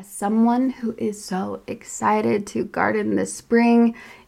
As someone who is so excited to garden this spring,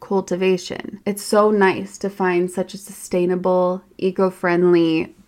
cultivation. It's so nice to find such a sustainable, eco friendly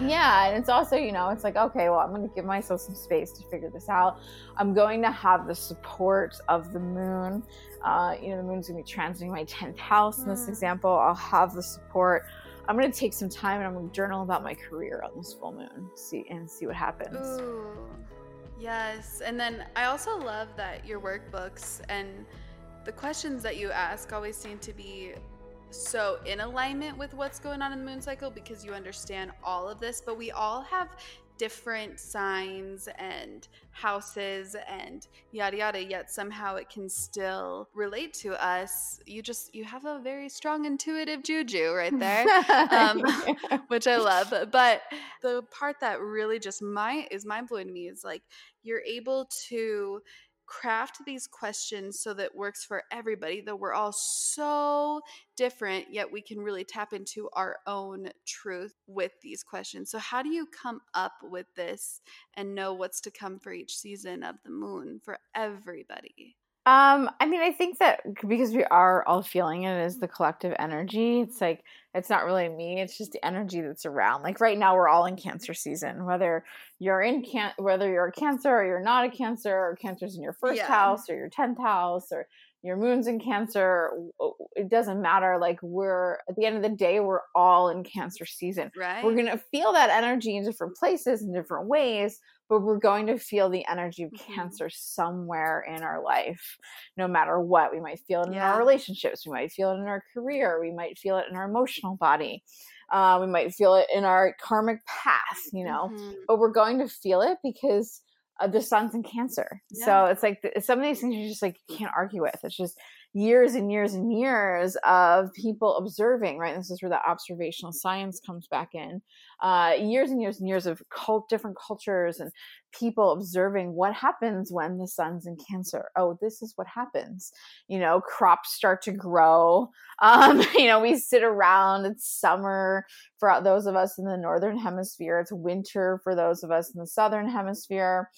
Yeah and it's also you know it's like okay well i'm going to give myself some space to figure this out i'm going to have the support of the moon uh, you know the moon's going to be transiting my 10th house in this mm. example i'll have the support i'm going to take some time and i'm going to journal about my career on this full moon see and see what happens Ooh. yes and then i also love that your workbooks and the questions that you ask always seem to be so in alignment with what's going on in the moon cycle because you understand all of this, but we all have different signs and houses and yada yada yet somehow it can still relate to us. You just you have a very strong intuitive juju right there um, which i love. But the part that really just my is mind-blowing to me is like you're able to craft these questions so that works for everybody though we're all so different yet we can really tap into our own truth with these questions. So how do you come up with this and know what's to come for each season of the moon for everybody um, I mean, I think that because we are all feeling it as the collective energy, it's like it's not really me, it's just the energy that's around. Like right now we're all in cancer season, whether you're in can whether you're a cancer or you're not a cancer, or cancer's in your first yeah. house or your tenth house or your moon's in cancer it doesn't matter like we're at the end of the day we're all in cancer season right we're going to feel that energy in different places in different ways but we're going to feel the energy of mm-hmm. cancer somewhere in our life no matter what we might feel it in yeah. our relationships we might feel it in our career we might feel it in our emotional body uh, we might feel it in our karmic path you know mm-hmm. but we're going to feel it because uh, the sun's in cancer yeah. so it's like the, some of these things you just like you can't argue with it's just years and years and years of people observing, right? This is where the observational science comes back in. Uh, years and years and years of cult, different cultures and people observing what happens when the sun's in Cancer. Oh, this is what happens. You know, crops start to grow. Um, you know, we sit around. It's summer for those of us in the northern hemisphere. It's winter for those of us in the southern hemisphere.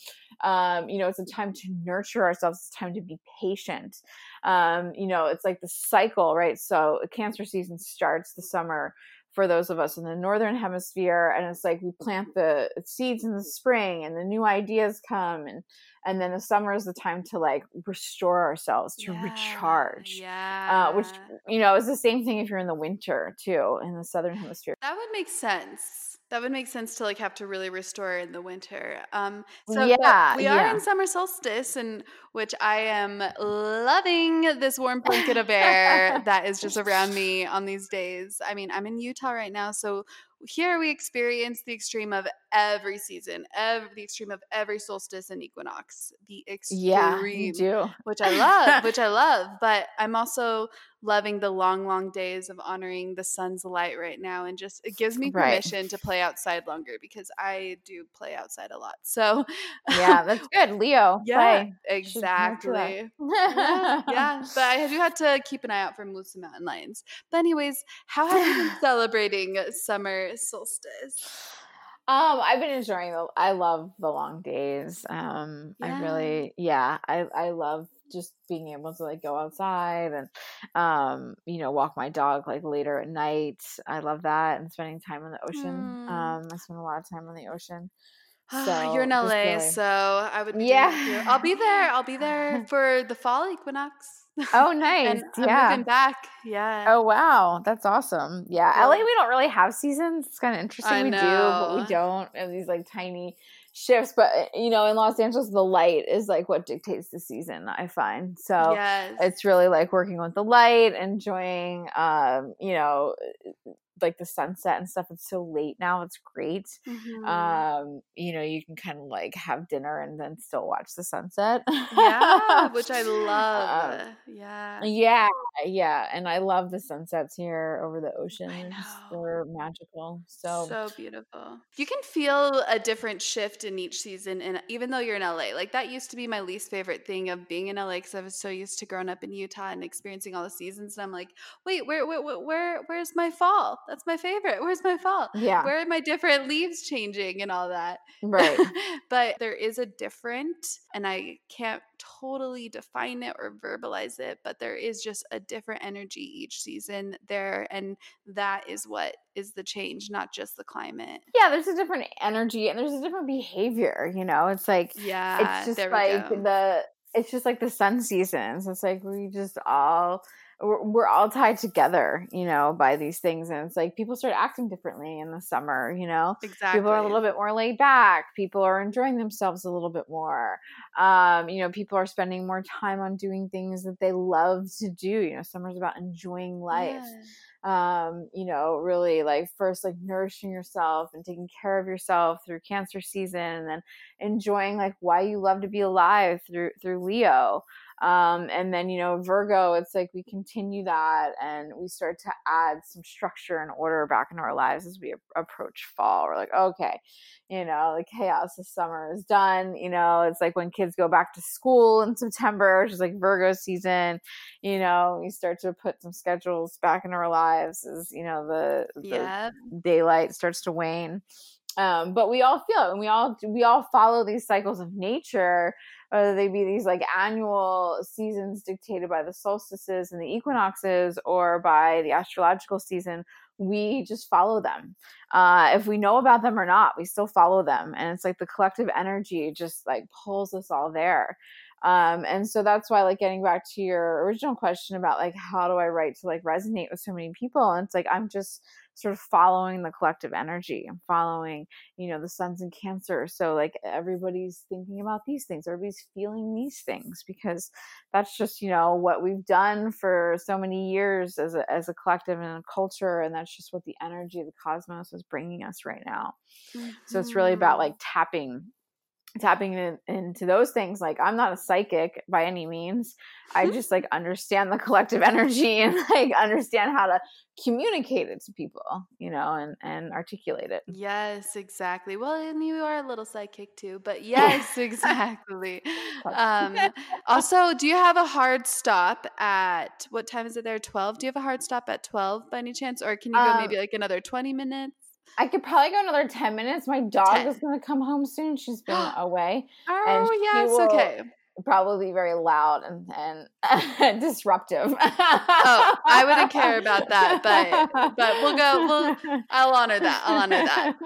Um, you know, it's a time to nurture ourselves. It's time to be patient. Um, you know, it's like the cycle, right? So cancer season starts the summer for those of us in the northern hemisphere and it's like we plant the seeds in the spring and the new ideas come and and then the summer is the time to like restore ourselves to yeah, recharge yeah uh, which you know is the same thing if you're in the winter too in the southern hemisphere. That would make sense that would make sense to like have to really restore in the winter. Um, so yeah, we are in summer solstice, and which I am loving this warm blanket of air that is just around me on these days. I mean, I'm in Utah right now, so here we experience the extreme of every season, every the extreme of every solstice and equinox. The extreme, yeah, you do. which I love, which I love. But I'm also loving the long, long days of honoring the sun's light right now, and just it gives me permission right. to play outside longer because I do play outside a lot. So yeah, that's good, Leo. Yeah, play. exactly. yeah, yeah, but I do have to keep an eye out for moose and mountain lions. But anyways, how have you been celebrating summer solstice? Um, I've been enjoying the. I love the long days. Um, yeah. I really, yeah, I I love just being able to like go outside and um you know walk my dog like later at night i love that and spending time on the ocean mm. um i spend a lot of time on the ocean so you're in la really... so i would be yeah i'll be there i'll be there for the fall equinox Oh, nice. yeah. moving back. Yeah. Oh, wow. That's awesome. Yeah. yeah. LA, we don't really have seasons. It's kind of interesting. I we know. do, but we don't. And these like tiny shifts. But, eh, you know, in Los Angeles, the light is like what dictates the season, I find. So yes. it's really like working with the light, enjoying, um, you know, like the sunset and stuff it's so late now it's great. Mm-hmm. um you know you can kind of like have dinner and then still watch the sunset. Yeah which i love uh, yeah. yeah yeah and i love the sunsets here over the ocean they're magical so so beautiful. You can feel a different shift in each season and even though you're in la like that used to be my least favorite thing of being in la because i was so used to growing up in utah and experiencing all the seasons and i'm like wait where where where where's my fall that's my favorite. Where's my fault? Yeah. Where are my different leaves changing and all that? Right. but there is a different, and I can't totally define it or verbalize it, but there is just a different energy each season there. And that is what is the change, not just the climate. Yeah, there's a different energy and there's a different behavior, you know? It's like, yeah, it's just like the, it's just like the sun seasons. It's like we just all we're, we're all tied together, you know, by these things. And it's like people start acting differently in the summer, you know? Exactly. People are a little bit more laid back. People are enjoying themselves a little bit more. Um, you know, people are spending more time on doing things that they love to do. You know, summer's about enjoying life. Yeah um, you know, really like first like nourishing yourself and taking care of yourself through cancer season and then enjoying like why you love to be alive through through Leo. Um, and then, you know, Virgo, it's like we continue that and we start to add some structure and order back into our lives as we a- approach fall. We're like, okay, you know, the chaos of summer is done. You know, it's like when kids go back to school in September, which is like Virgo season, you know, we start to put some schedules back into our lives as, you know, the, the yeah. daylight starts to wane. Um, but we all feel it and we all we all follow these cycles of nature whether they be these like annual seasons dictated by the solstices and the equinoxes or by the astrological season we just follow them. Uh, if we know about them or not we still follow them. And it's like the collective energy just like pulls us all there. Um, and so that's why like getting back to your original question about like how do i write to like resonate with so many people? And it's like i'm just sort of following the collective energy and following, you know, the suns in cancer. So like everybody's thinking about these things, everybody's feeling these things because that's just, you know, what we've done for so many years as a, as a collective and a culture. And that's just what the energy of the cosmos is bringing us right now. Mm-hmm. So it's really about like mm-hmm. tapping tapping in, into those things like i'm not a psychic by any means. I just like understand the collective energy and like understand how to communicate it to people you know and and articulate it. Yes exactly. Well and you are a little psychic too but yes exactly. Um also do you have a hard stop at what time is it there? 12 do you have a hard stop at 12 by any chance? Or can you go um, maybe like another 20 minutes I could probably go another 10 minutes. My dog 10. is going to come home soon. She's been away. Oh, yes. Okay probably very loud and, and disruptive. oh, I wouldn't care about that, but but we'll go. We'll I'll honor that. I'll honor that.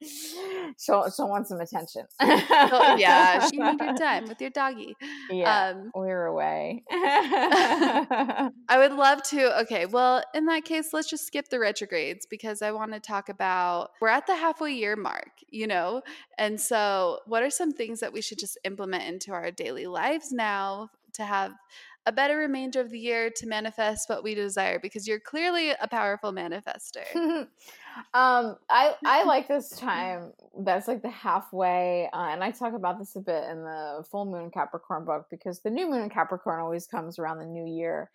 She'll she'll want some attention. oh, yeah, she need your time with your doggy. Yeah, um, we're away. I would love to. Okay, well, in that case, let's just skip the retrogrades because I want to talk about. We're at the halfway year mark, you know, and so what are some things that we should just implement into our daily life? Lives now to have a better remainder of the year to manifest what we desire because you're clearly a powerful manifester. um, I I like this time. That's like the halfway, uh, and I talk about this a bit in the full moon Capricorn book because the new moon in Capricorn always comes around the new year.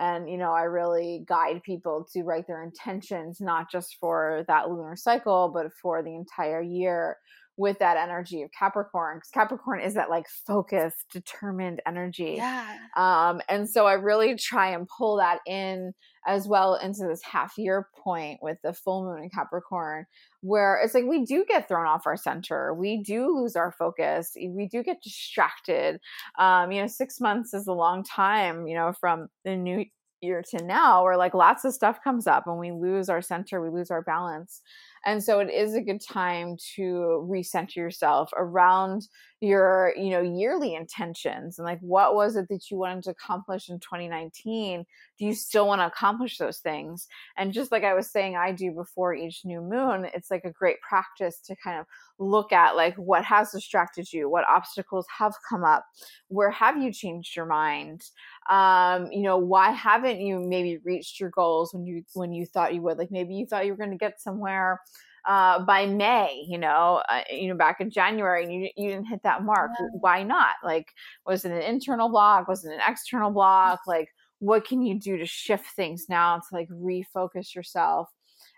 And, you know, I really guide people to write their intentions, not just for that lunar cycle, but for the entire year with that energy of Capricorn because Capricorn is that like focused, determined energy. Yeah. Um, and so I really try and pull that in as well into this half year point with the full moon in Capricorn, where it's like we do get thrown off our center, we do lose our focus, we do get distracted. Um, you know, six months is a long time, you know, from the new year to now where like lots of stuff comes up and we lose our center we lose our balance. And so it is a good time to recenter yourself around your you know yearly intentions and like what was it that you wanted to accomplish in 2019 do you still want to accomplish those things? And just like i was saying i do before each new moon it's like a great practice to kind of look at like what has distracted you what obstacles have come up where have you changed your mind? Um you know why haven't you maybe reached your goals when you when you thought you would? Like maybe you thought you were going to get somewhere uh, by May, you know, uh, you know, back in January, and you you didn't hit that mark. Yeah. Why not? Like, was it an internal block? Was it an external block? Like, what can you do to shift things now to like refocus yourself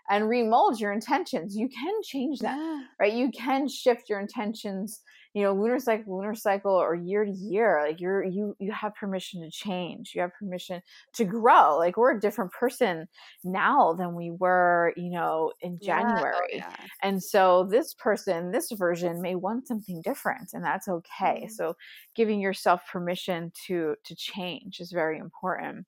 and remold your intentions? You can change that, yeah. right? You can shift your intentions you know lunar cycle lunar cycle or year to year like you're you you have permission to change you have permission to grow like we're a different person now than we were you know in oh, january yeah. Oh, yeah. and so this person this version may want something different and that's okay mm-hmm. so giving yourself permission to to change is very important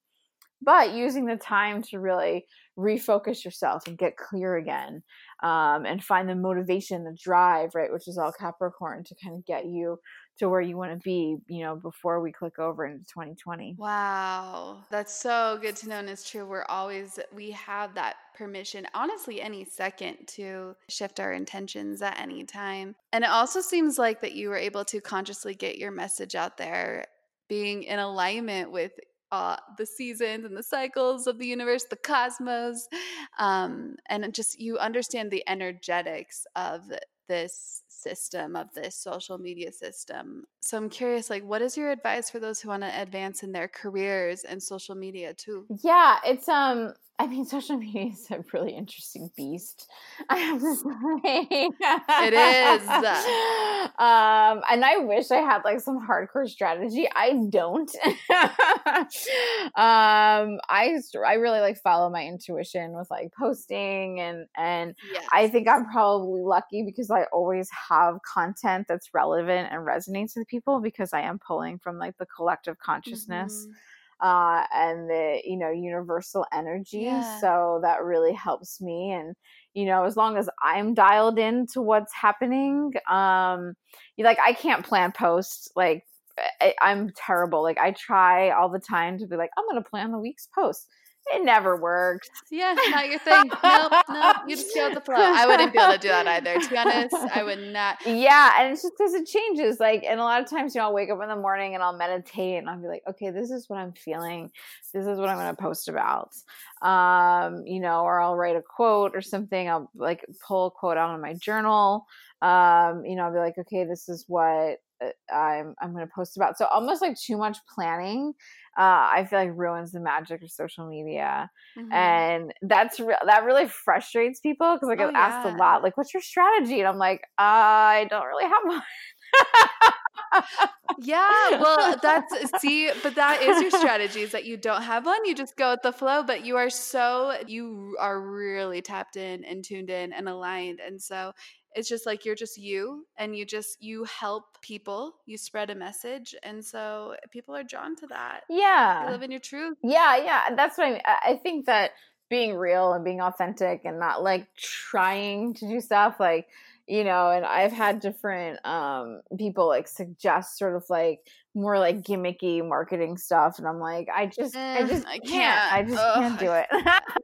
but using the time to really refocus yourself and get clear again um, and find the motivation the drive right which is all capricorn to kind of get you to where you want to be you know before we click over into 2020 wow that's so good to know and it's true we're always we have that permission honestly any second to shift our intentions at any time and it also seems like that you were able to consciously get your message out there being in alignment with uh, the seasons and the cycles of the universe, the cosmos, um, and just you understand the energetics of this system of this social media system. So I'm curious, like, what is your advice for those who want to advance in their careers and social media too? Yeah, it's um I mean, social media is a really interesting beast. I have to say, it is. um, and I wish I had like some hardcore strategy. I don't. um, I I really like follow my intuition with like posting, and and yes. I think I'm probably lucky because I always have content that's relevant and resonates with people because I am pulling from like the collective consciousness. Mm-hmm uh, and the you know universal energy. Yeah. So that really helps me. And you know, as long as I'm dialed into what's happening, um, you like I can't plan posts like I, I'm terrible. Like I try all the time to be like, I'm gonna plan the week's post it never works. Yeah, not your thing. nope, nope. You just with the flow. I wouldn't be able to do that either. To be honest, I would not. Yeah, and it's just because it changes. Like, and a lot of times, you know, I'll wake up in the morning and I'll meditate and I'll be like, okay, this is what I'm feeling. This is what I'm going to post about. Um, you know, or I'll write a quote or something. I'll like pull a quote out of my journal. Um, you know, I'll be like, okay, this is what I'm I'm going to post about. So almost like too much planning uh, I feel like ruins the magic of social media, mm-hmm. and that's re- that really frustrates people because like oh, I've asked a lot, like, "What's your strategy?" And I'm like, I don't really have one. yeah, well, that's see, but that is your strategy is that you don't have one. You just go with the flow, but you are so you are really tapped in and tuned in and aligned, and so it's just like you're just you and you just you help people you spread a message and so people are drawn to that. Yeah. you live in your truth. Yeah yeah that's what i mean i think that being real and being authentic and not like trying to do stuff like you know and i've had different um people like suggest sort of like more like gimmicky marketing stuff and i'm like i just mm, i just I can't. can't. i just Ugh. can't do it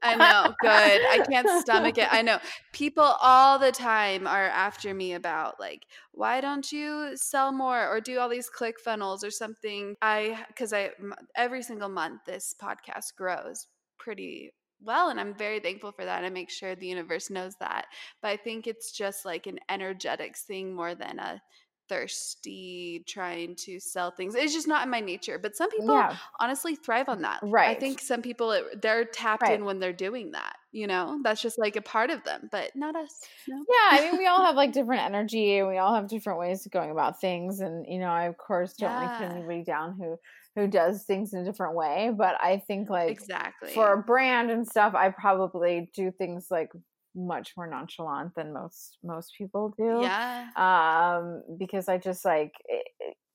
i know good i can't stomach it i know people all the time are after me about like why don't you sell more or do all these click funnels or something i because i every single month this podcast grows pretty well and i'm very thankful for that i make sure the universe knows that but i think it's just like an energetics thing more than a thirsty trying to sell things it's just not in my nature but some people yeah. honestly thrive on that right i think some people they're tapped right. in when they're doing that you know that's just like a part of them but not us no. yeah i mean we all have like different energy and we all have different ways of going about things and you know i of course don't yeah. like put anybody down who who does things in a different way but i think like exactly. for a brand and stuff i probably do things like much more nonchalant than most most people do. Yeah. Um because i just like it,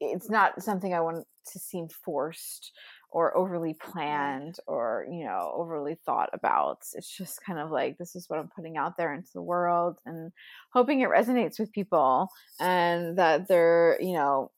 it's not something i want to seem forced or overly planned or you know overly thought about. It's just kind of like this is what i'm putting out there into the world and hoping it resonates with people and that they're you know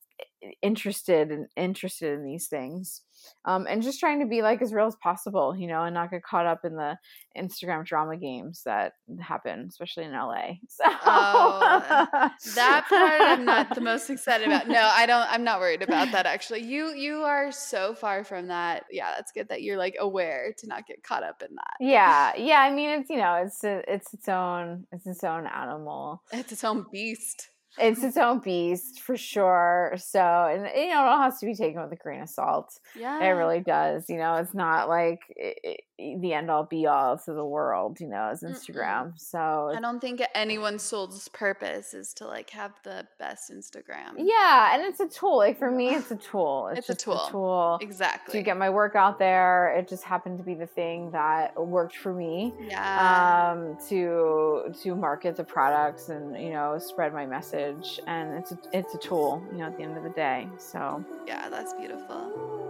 interested and interested in these things um, and just trying to be like as real as possible you know and not get caught up in the instagram drama games that happen especially in la so oh, that part i'm not the most excited about. no i don't i'm not worried about that actually. You you are so far from that. Yeah that's good that you're like aware to not get caught up in that. Yeah yeah i mean it's you know it's a, it's its own it's its own animal. It's its own beast it's its own beast for sure. So, and you know, it all has to be taken with a grain of salt. Yeah, it really does. You know, it's not like it, the end all be all to the world, you know, as Instagram. Mm-mm. So I don't think anyone's soul's purpose is to like have the best Instagram. Yeah, and it's a tool. Like for me, it's a tool. It's, it's a tool. A tool. Exactly. To get my work out there. It just happened to be the thing that worked for me. Yeah. Um, to to market the products and you know spread my message, and it's a, it's a tool. You know, at the end of the day. So yeah, that's beautiful.